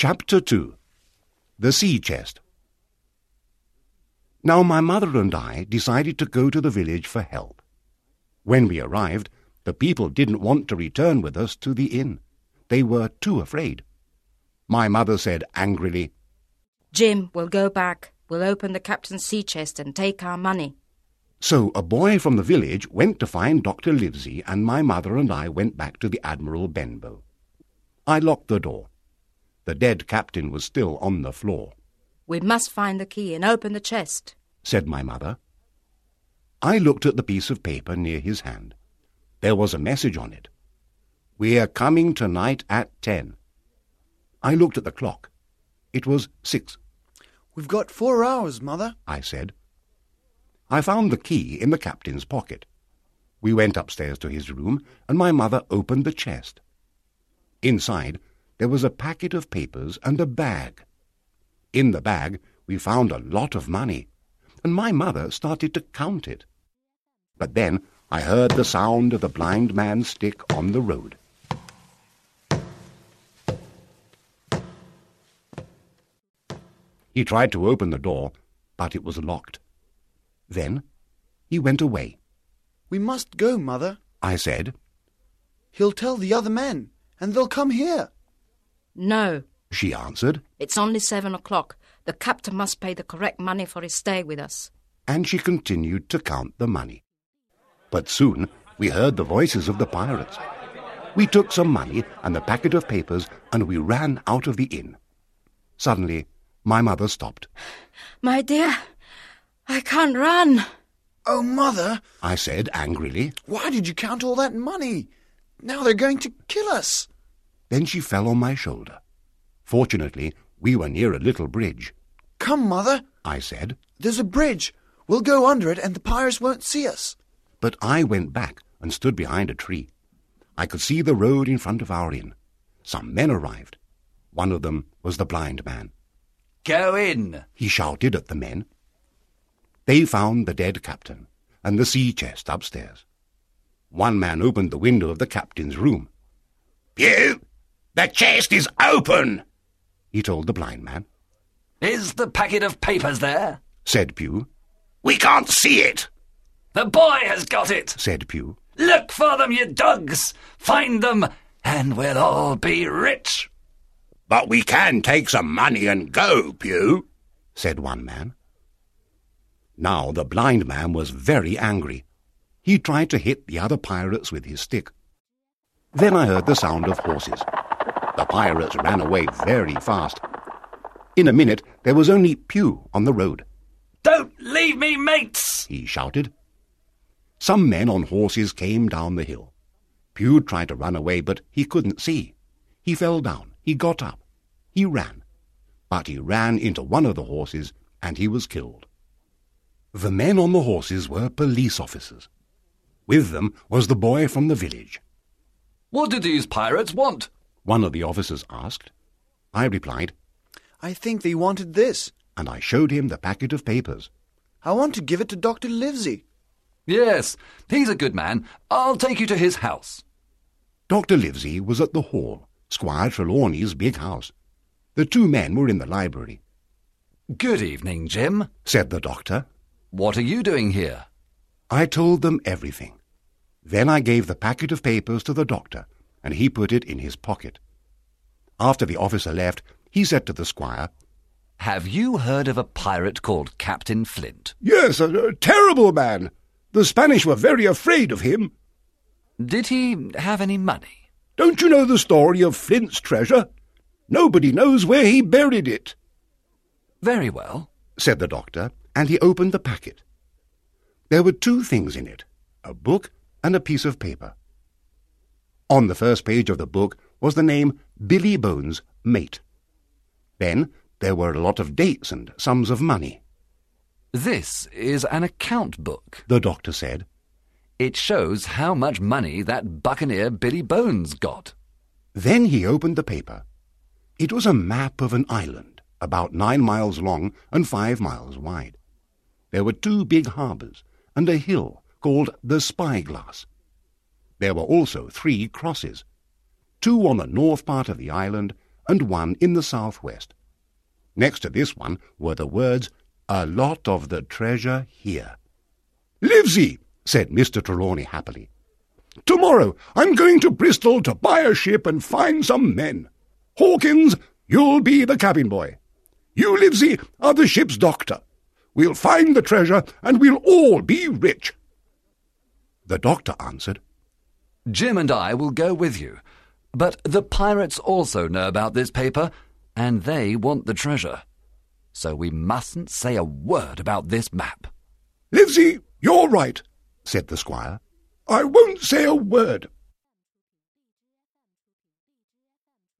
Chapter 2 The Sea Chest Now my mother and I decided to go to the village for help. When we arrived, the people didn't want to return with us to the inn. They were too afraid. My mother said angrily, Jim, we'll go back. We'll open the captain's sea chest and take our money. So a boy from the village went to find Dr. Livesey, and my mother and I went back to the Admiral Benbow. I locked the door. The dead captain was still on the floor, We must find the key and open the chest. said my mother. I looked at the piece of paper near his hand. There was a message on it. We're coming tonight at ten. I looked at the clock. It was six, We've got four hours, Mother. I said. I found the key in the captain's pocket. We went upstairs to his room, and my mother opened the chest. Inside, there was a packet of papers and a bag. In the bag, we found a lot of money, and my mother started to count it. But then I heard the sound of the blind man's stick on the road. He tried to open the door, but it was locked. Then he went away. We must go, Mother. I said, He'll tell the other men, and they'll come here. No, she answered, it's only seven o'clock. The captain must pay the correct money for his stay with us. and she continued to count the money. But soon we heard the voices of the pirates. We took some money and the packet of papers, and we ran out of the inn. Suddenly, my mother stopped. My dear, I can't run. Oh, Mother, I said angrily. why did you count all that money? Now they're going to kill us. Then she fell on my shoulder. Fortunately, we were near a little bridge. Come, Mother. I said, There's a bridge. We'll go under it, and the pirates won't see us. but I went back and stood behind a tree. I could see the road in front of our inn. Some men arrived. One of them was the blind man. Go in. he shouted at the men. They found the dead captain and the sea chest upstairs. One man opened the window of the captain's room. Pew, the chest is open, he told the blind man. Is the packet of papers there? Said Pew. We can't see it, The boy has got it. said Pew. Look for them, you dogs. Find them, and we'll all be rich. But we can take some money and go, Pew, said one man. Now the blind man was very angry. He tried to hit the other pirates with his stick. Then I heard the sound of horses. The pirates ran away very fast. In a minute there was only Pew on the road. Don't leave me, mates. He shouted. Some men on horses came down the hill. Pew tried to run away, but he couldn't see. He fell down. He got up. He ran. But he ran into one of the horses, and he was killed. The men on the horses were police officers. With them was the boy from the village. What do these pirates want? One of the officers asked. I replied, I think they wanted this. and I showed him the packet of papers. I want to give it to Dr. Livesey. Yes, he's a good man. I'll take you to his house. Dr. Livesey was at the hall, Squire Trelawney's big house. The two men were in the library. Good evening, Jim. said the doctor. What are you doing here? I told them everything. Then I gave the packet of papers to the doctor, and he put it in his pocket. After the officer left, he said to the squire, Have you heard of a pirate called Captain Flint? Yes, a, a terrible man. The Spanish were very afraid of him. Did he have any money? Don't you know the story of Flint's treasure? Nobody knows where he buried it, Very well. said the doctor, and he opened the packet. There were two things in it a book and a piece of paper. On the first page of the book was the name Billy Bones, mate. Then there were a lot of dates and sums of money, This is an account book. the doctor said. It shows how much money that buccaneer Billy Bones got. Then he opened the paper. It was a map of an island, about nine miles long and five miles wide. There were two big harbours and a hill called the Spyglass. There were also three crosses, two on the north part of the island and one in the southwest. Next to this one were the words, A lot of the treasure here. Livesey, said Mr. Trelawney happily. Tomorrow I'm going to Bristol to buy a ship and find some men. Hawkins, you'll be the cabin boy. You, Livesey, are the ship's doctor. We'll find the treasure and we'll all be rich. The doctor answered, Jim and I will go with you. But the pirates also know about this paper, and they want the treasure. So we mustn't say a word about this map. Livesey, you're right, said the squire. I won't say a word.